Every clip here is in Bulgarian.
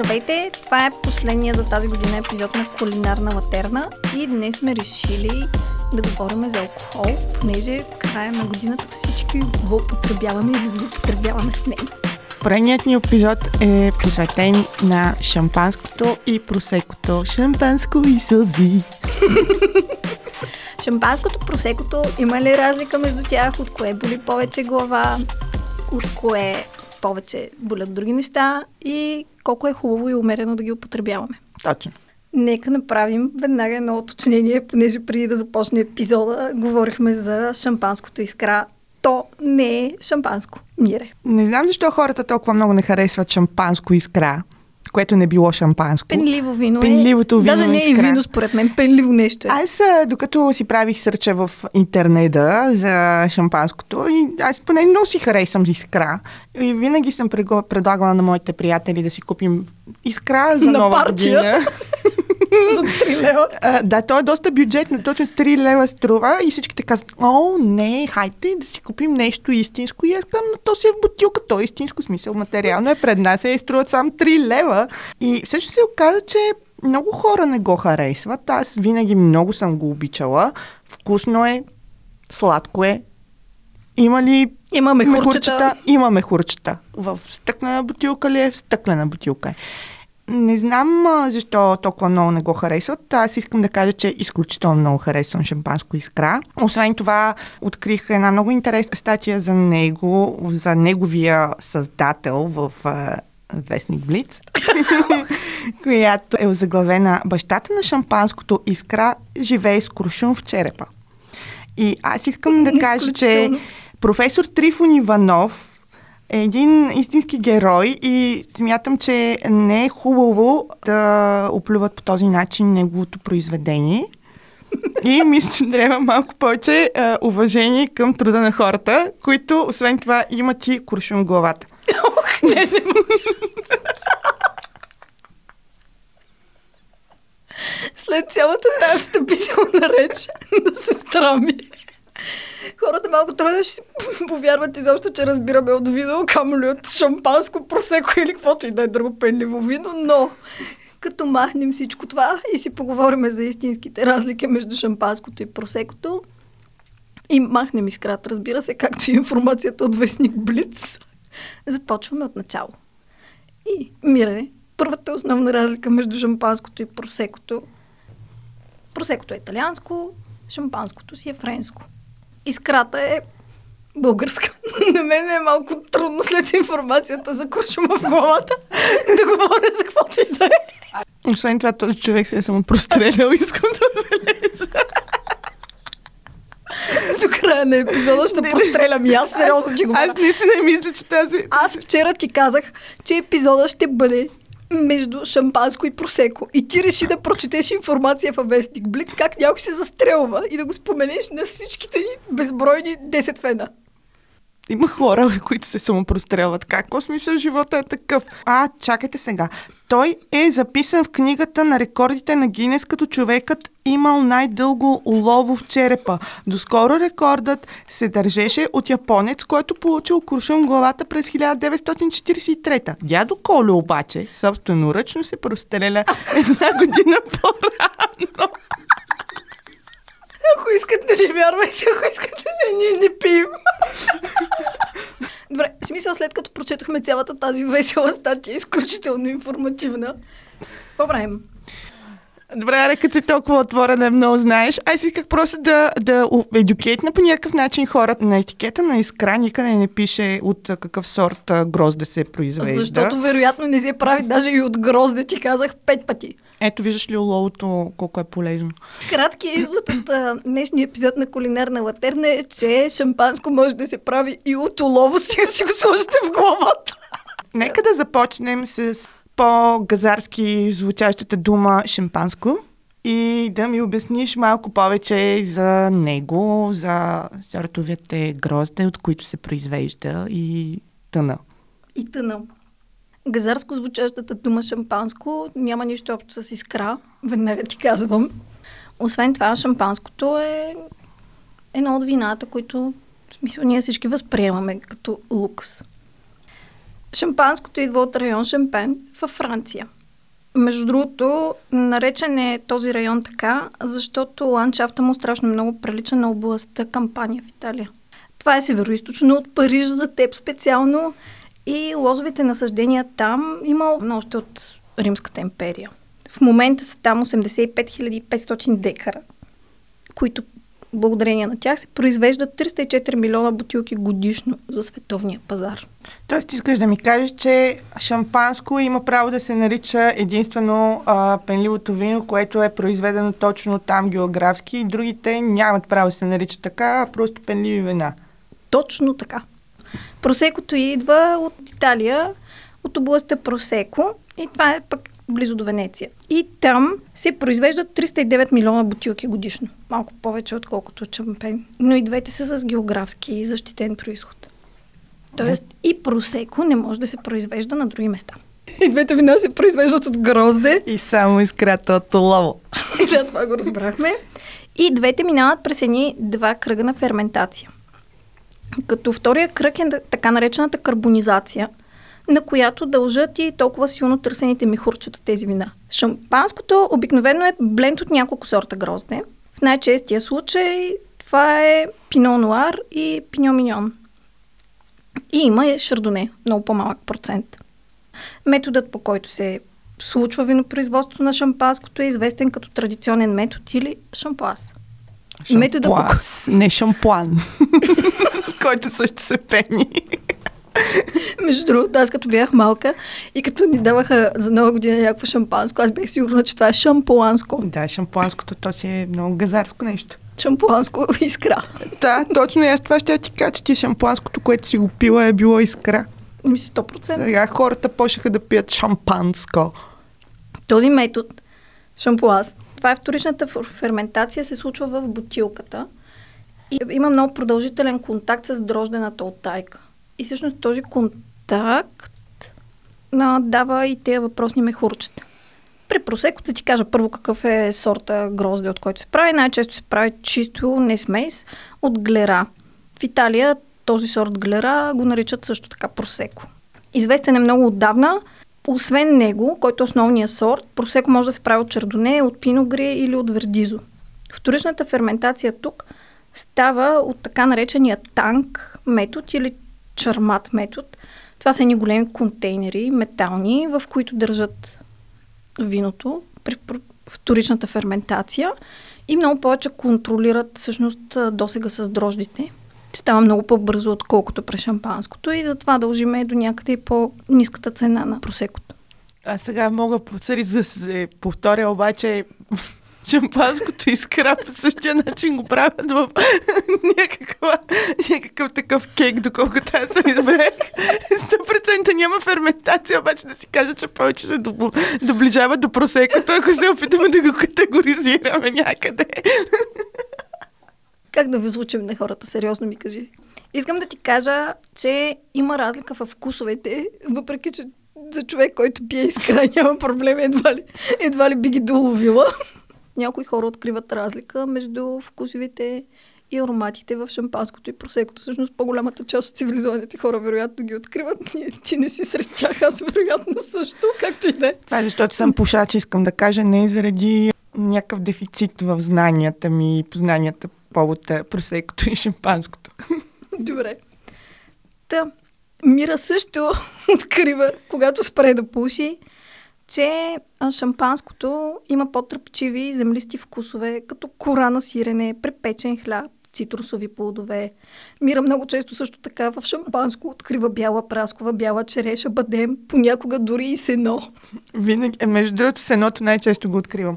Здравейте! Това е последния за тази година епизод на Кулинарна латерна и днес сме решили да говорим за алкохол, понеже в края на годината всички го употребяваме или злоупотребяваме с него. Поредният ни епизод е посветен на шампанското и просекото. Шампанско и сълзи. Шампанското, просекото, има ли разлика между тях? От кое боли повече глава? От кое повече болят други неща? И колко е хубаво и умерено да ги употребяваме? Точно. Нека направим веднага едно уточнение, понеже преди да започне епизода говорихме за шампанското искра. То не е шампанско. Мире. Не знам защо хората толкова много не харесват шампанско искра, което не било шампанско. Пенливо вино Пенливото е. вино Даже не е искра. вино, според мен. Пенливо нещо е. Аз, докато си правих сърча в интернета за шампанското, и аз поне много си харесвам за искра. И винаги съм предлагала на моите приятели да си купим искра за На нова партия. година. за 3 лева. А, да, то е доста бюджетно, точно 3 лева струва и всичките казват, о, не, хайде да си купим нещо истинско. И аз казвам, но то си е в бутилка, то е истинско смисъл, материално е пред нас и струват само 3 лева. И всъщност се оказа, че много хора не го харесват. Аз винаги много съм го обичала. Вкусно е, сладко е. Има ли Имаме мехурчета? хурчета. Има мехурчета. В стъклена бутилка ли е? В стъклена бутилка е. Не знам а, защо толкова много не го харесват. Аз искам да кажа, че изключително много харесвам шампанско искра. Освен това, открих една много интересна статия за него, за неговия създател в а, Вестник Блиц, която е озаглавена Бащата на шампанското искра живее с куршум в черепа. И аз искам да кажа, че професор Трифон Иванов е един истински герой и смятам, че не е хубаво да оплюват по този начин неговото произведение. И мисля, че трябва малко повече а, уважение към труда на хората, които, освен това, имат и куршум в главата. След цялата тази встъпителна реч на сестра ми. Хората малко трудно ще си повярват изобщо, че разбираме от вино, камо ли от шампанско, просеко или каквото и да е друго пенливо вино, но като махнем всичко това и си поговорим за истинските разлики между шампанското и просекото и махнем изкрат, разбира се, както и информацията от вестник Блиц, започваме от начало. И, Мире, първата основна разлика между шампанското и просекото. Просекото е италианско, шампанското си е френско. Искрата е българска. На мен ми е малко трудно след информацията за куршума в главата да говоря за каквото и да е. Освен това, този човек се е самопрострелял, искам да бележа. До края на епизода ще прострелям и аз сериозно ти го Аз наистина мисля, че тази... Аз вчера ти казах, че епизода ще бъде между шампанско и просеко. И ти реши да прочетеш информация във Вестник Блиц, как някой се застрелва и да го споменеш на всичките ни безбройни 10 фена. Има хора, които се самопрострелват. Какво смисъл живота е такъв? А, чакайте сега. Той е записан в книгата на рекордите на Гинес като човекът имал най-дълго улово в черепа. Доскоро рекордът се държеше от японец, който получил куршум главата през 1943. Дядо Колю обаче собственоръчно се простреля една година по-рано. Ако искате да ни вярвайте, ако искате да ние не пием. Добре, в смисъл след като прочетохме цялата тази весела статия, изключително информативна. Какво правим? Добре, аре, като си толкова отворена, много знаеш. Аз исках просто да, да едукейтна по някакъв начин хората. На етикета на искра никъде не пише от какъв сорт грозде се произвежда. Защото вероятно не се прави даже и от грозде, ти казах пет пъти. Ето, виждаш ли оловото колко е полезно. Краткият извод от а, днешния епизод на Кулинарна латерна е, че шампанско може да се прави и от олово, стига си го сложите в главата. Нека да започнем с по-газарски звучащата дума шампанско и да ми обясниш малко повече за него, за сортовете грозде, от които се произвежда и тъна. И тъна. Газарско звучащата дума шампанско няма нищо общо с искра, веднага ти казвам. Освен това, шампанското е едно от вината, които смисъл, ние всички възприемаме като лукс. Шампанското идва от район Шампен във Франция. Между другото, наречен е този район така, защото ландшафта му страшно много прилича на областта Кампания в Италия. Това е североисточно от Париж за теб специално и лозовите насъждения там има още от Римската империя. В момента са там 85 500 декара, които благодарение на тях се произвеждат 304 милиона бутилки годишно за световния пазар. Тоест, искаш да ми кажеш, че шампанско има право да се нарича единствено а, пенливото вино, което е произведено точно там географски и другите нямат право да се нарича така, а просто пенливи вина. Точно така. Просекото идва от Италия, от областта Просеко и това е пък близо до Венеция. И там се произвеждат 309 милиона бутилки годишно. Малко повече, отколкото шампейн. Но и двете са с географски и защитен происход. Тоест и просеко не може да се произвежда на други места. И двете вина се произвеждат от грозде. И само изкрата от олово. да, това го разбрахме. И двете минават през едни два кръга на ферментация. Като втория кръг е така наречената карбонизация – на която дължат и толкова силно търсените ми хурчета тези вина. Шампанското обикновено е бленд от няколко сорта грозде. В най-честия случай това е пино нуар и пиньо миньон. И има и шардоне, много по-малък процент. Методът по който се случва винопроизводството на шампанското е известен като традиционен метод или шампуаз. Шампуаз, по... не шампуан, който също се пени. Между другото, аз като бях малка и като ни даваха за нова година някакво шампанско, аз бях сигурна, че това е шампуанско. Да, шампуанското, то си е много газарско нещо. Шампуанско искра. Да, точно и аз това ще ти кажа, че ти шампуанското, което си го пила е било искра. Мисли 100%. Сега хората почнаха да пият шампанско. Този метод, шампуаз, това е вторичната ферментация, се случва в бутилката и има много продължителен контакт с дрождената оттайка. И всъщност този контакт а, дава и тези въпросни мехурчета. При просеко да ти кажа първо какъв е сорта грозде, от който се прави. Най-често се прави чисто не смес от глера. В Италия този сорт глера го наричат също така просеко. Известен е много отдавна. Освен него, който е основният сорт, просеко може да се прави от чердоне, от пиногре или от вердизо. Вторичната ферментация тук става от така наречения танк метод или чармат метод. Това са едни големи контейнери, метални, в които държат виното при вторичната ферментация и много повече контролират всъщност досега с дрождите. Става много по-бързо, отколкото при шампанското и затова дължиме до някъде и по-низката цена на просекото. Аз сега мога по да се повторя, обаче шампанското искра по същия начин го правят в някаква, някакъв такъв кейк, доколкото аз се разбрах. 100% няма ферментация, обаче да си кажа, че повече се доближава до просекото, ако се опитаме да го категоризираме някъде. Как да възлучим на хората? Сериозно ми кажи. Искам да ти кажа, че има разлика в вкусовете, въпреки че за човек, който пие искра, няма проблем, едва ли, едва ли би ги доловила някои хора откриват разлика между вкусовите и ароматите в шампанското и просекото. Всъщност по-голямата част от цивилизованите хора вероятно ги откриват. Ти не си сред тях, аз вероятно също, както и да е. Това е защото съм пушач, искам да кажа, не заради някакъв дефицит в знанията ми и познанията по повод просекото и шампанското. Добре. Та, Мира също открива, когато спре да пуши, че шампанското има по-тръпчиви землисти вкусове, като кора на сирене, препечен хляб, цитрусови плодове. Мира много често също така в шампанско открива бяла праскова, бяла череша, бадем, понякога дори и сено. Винаги, е, между другото, сеното най-често го откривам.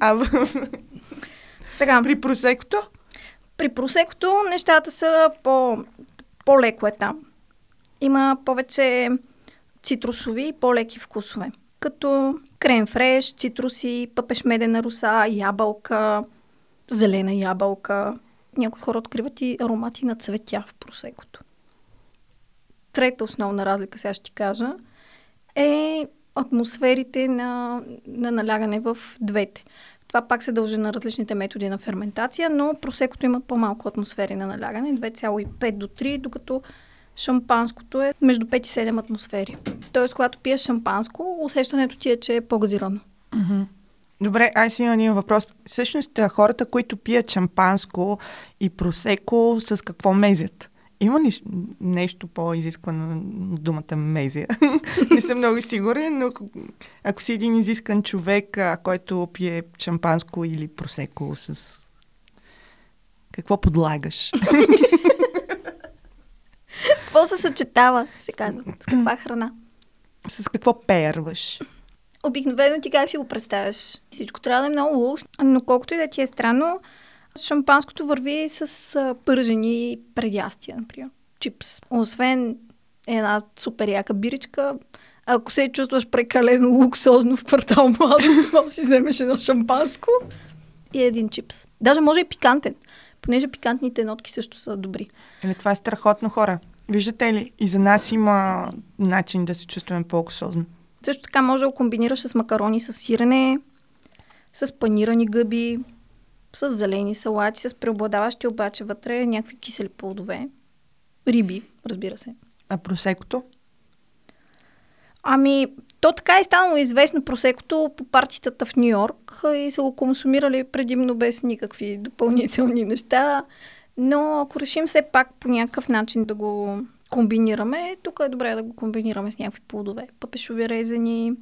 а така. При просекото? При просекото нещата са по, по-леко е там. Има повече цитрусови и по-леки вкусове, като крем фреш, цитруси, пъпешмедена руса, ябълка, зелена ябълка. Някои хора откриват и аромати на цветя в просекото. Трета основна разлика, сега ще кажа, е атмосферите на, на налягане в двете. Това пак се дължи на различните методи на ферментация, но просекото има по-малко атмосфери на налягане, 2,5 до 3, докато шампанското е между 5 и 7 атмосфери. Тоест, когато пиеш шампанско, усещането ти е, че е по-газирано. Добре, аз имам един въпрос. Всъщност, хората, които пият шампанско и просеко, с какво мезят? Има ли нещо по-изисквано от думата мезия? Не съм много сигурен, но ако- си един изискан човек, който пие шампанско или просеко с... Какво подлагаш? Какво се съчетава, се казва? С каква храна? с какво перваш? Обикновено ти как си го представяш? Всичко трябва да е много лукс, но колкото и да ти е странно, шампанското върви с пържени предястия, например. Чипс. Освен една супер яка биричка, ако се чувстваш прекалено луксозно в квартал младост, може си вземеш едно шампанско и един чипс. Даже може и пикантен, понеже пикантните нотки също са добри. Еле, това е страхотно хора. Виждате ли, и за нас има начин да се чувстваме по-луксозно. Също така може да го комбинираш с макарони с сирене, с панирани гъби, с зелени салати, с преобладаващи обаче вътре някакви кисели плодове. Риби, разбира се. А просекото? Ами, то така е станало известно просекото по партитата в Нью Йорк и са го консумирали предимно без никакви допълнителни неща. Но ако решим все пак по някакъв начин да го комбинираме, тук е добре да го комбинираме с някакви плодове. Пъпешови резени,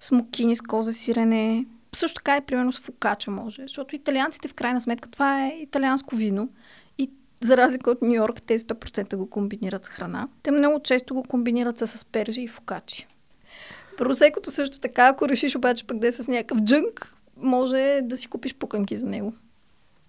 смокини с коза сирене. Също така е примерно с фукача може, защото италианците в крайна сметка това е италианско вино и за разлика от Нью Йорк, те 100% го комбинират с храна. Те много често го комбинират с аспержи и фукачи. Просекото също така, ако решиш обаче пък да е с някакъв джънк, може да си купиш пуканки за него.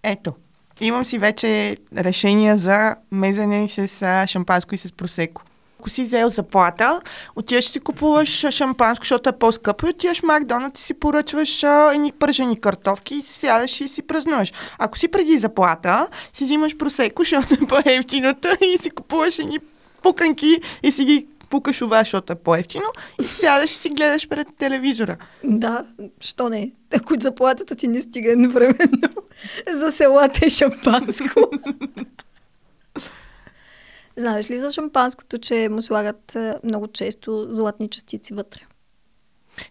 Ето, имам си вече решения за мезене с шампанско и с просеко. Ако си взел заплата, отиваш си купуваш шампанско, защото е по-скъпо, и отиваш в Макдоналдс и си поръчваш едни пържени картофки и си сядаш и си празнуваш. Ако си преди заплата, си взимаш просеко, защото е по-ефтиното и си купуваш едни пуканки и си ги пукаш това, защото е по-ефтино и сядаш и си гледаш пред телевизора. Да, що не? Ако заплатата ти не стига едновременно за селата и шампанско. Знаеш ли за шампанското, че му слагат е, много често златни частици вътре?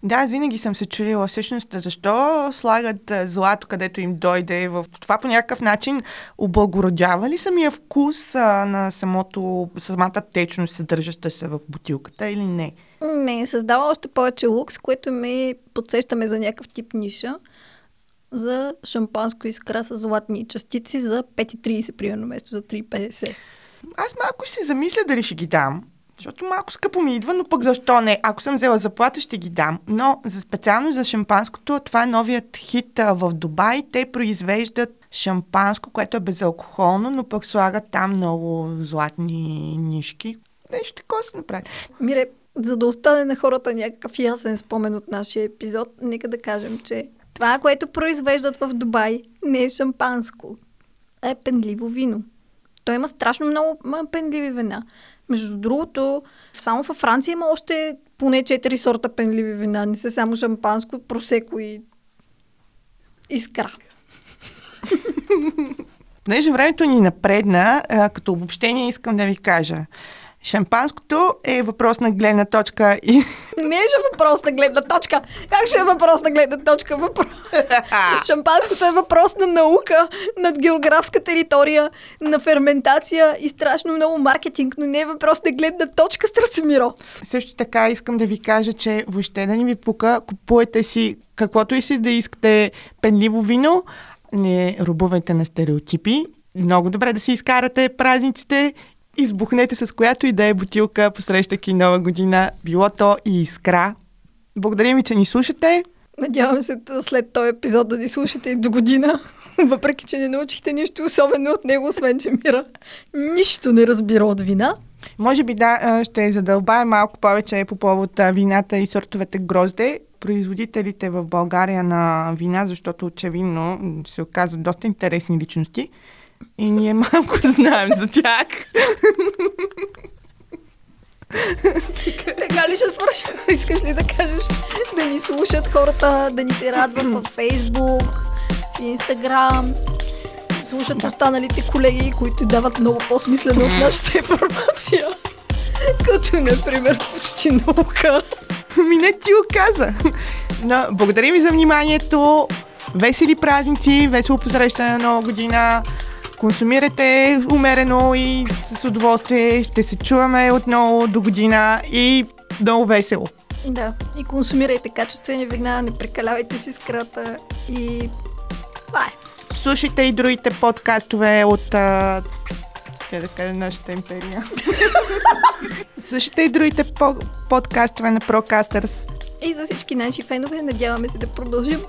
Да, аз винаги съм се чудила всъщност защо слагат а, злато, където им дойде. В това по някакъв начин облагородява ли самия вкус а, на самото, самата течност, съдържаща се в бутилката или не? Не, създава още повече лукс, което ме подсещаме за някакъв тип ниша за шампанско искра с златни частици за 5,30 примерно, вместо за 3,50. Аз малко ще се замисля дали ще ги дам. Защото малко скъпо ми идва, но пък защо не? Ако съм взела заплата, ще ги дам. Но за специално за шампанското, това е новият хит в Дубай. Те произвеждат шампанско, което е безалкохолно, но пък слагат там много златни нишки. Нещо такова се направи. Мире, за да остане на хората някакъв ясен спомен от нашия епизод, нека да кажем, че това, което произвеждат в Дубай, не е шампанско, а е пенливо вино. Той има страшно много пенливи вина. Между другото, само във Франция има още поне 4 сорта пенливи вина. Не са само шампанско, просеко и искра. Понеже времето ни напредна, като обобщение искам да ви кажа. Шампанското е въпрос на гледна точка и... Не е въпрос на гледна точка. Как ще е въпрос на гледна точка? Въпрос... Шампанското е въпрос на наука, над географска територия, на ферментация и страшно много маркетинг, но не е въпрос на гледна точка, Страцимиро. Също така искам да ви кажа, че въобще да ни ви пука, купувайте си каквото и си да искате пенливо вино, не рубувайте на стереотипи. Много добре да си изкарате празниците, избухнете с която и да е бутилка, посрещайки нова година, било то и искра. Благодаря ви, че ни слушате. Надявам се след този епизод да ни слушате и до година, въпреки че не научихте нищо особено от него, освен че Мира нищо не разбира от вина. Може би да, ще задълбаем малко повече по повод вината и сортовете грозде. Производителите в България на вина, защото очевидно се оказват доста интересни личности и ние малко знаем за тях. Така ли ще свършим? Искаш ли да кажеш да ни слушат хората, да ни се радват във Фейсбук, в Инстаграм, слушат останалите колеги, които дават много по-смислено от нашата информация. Като, например, почти наука. Ми не ти го каза. Но, благодаря ви за вниманието. Весели празници, весело посрещане на нова година. Консумирайте умерено и с удоволствие. Ще се чуваме отново до година и много весело. Да, и консумирайте качествени вина, не прекалявайте си с крата и това е. Слушайте и другите подкастове от... А... Да кажа нашата империя. Слушайте и другите по- подкастове на Procasters. И за всички наши фенове, надяваме се да продължим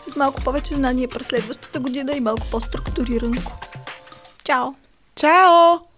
с малко повече знания през следващата година и малко по-структурирано. Ciao. Ciao.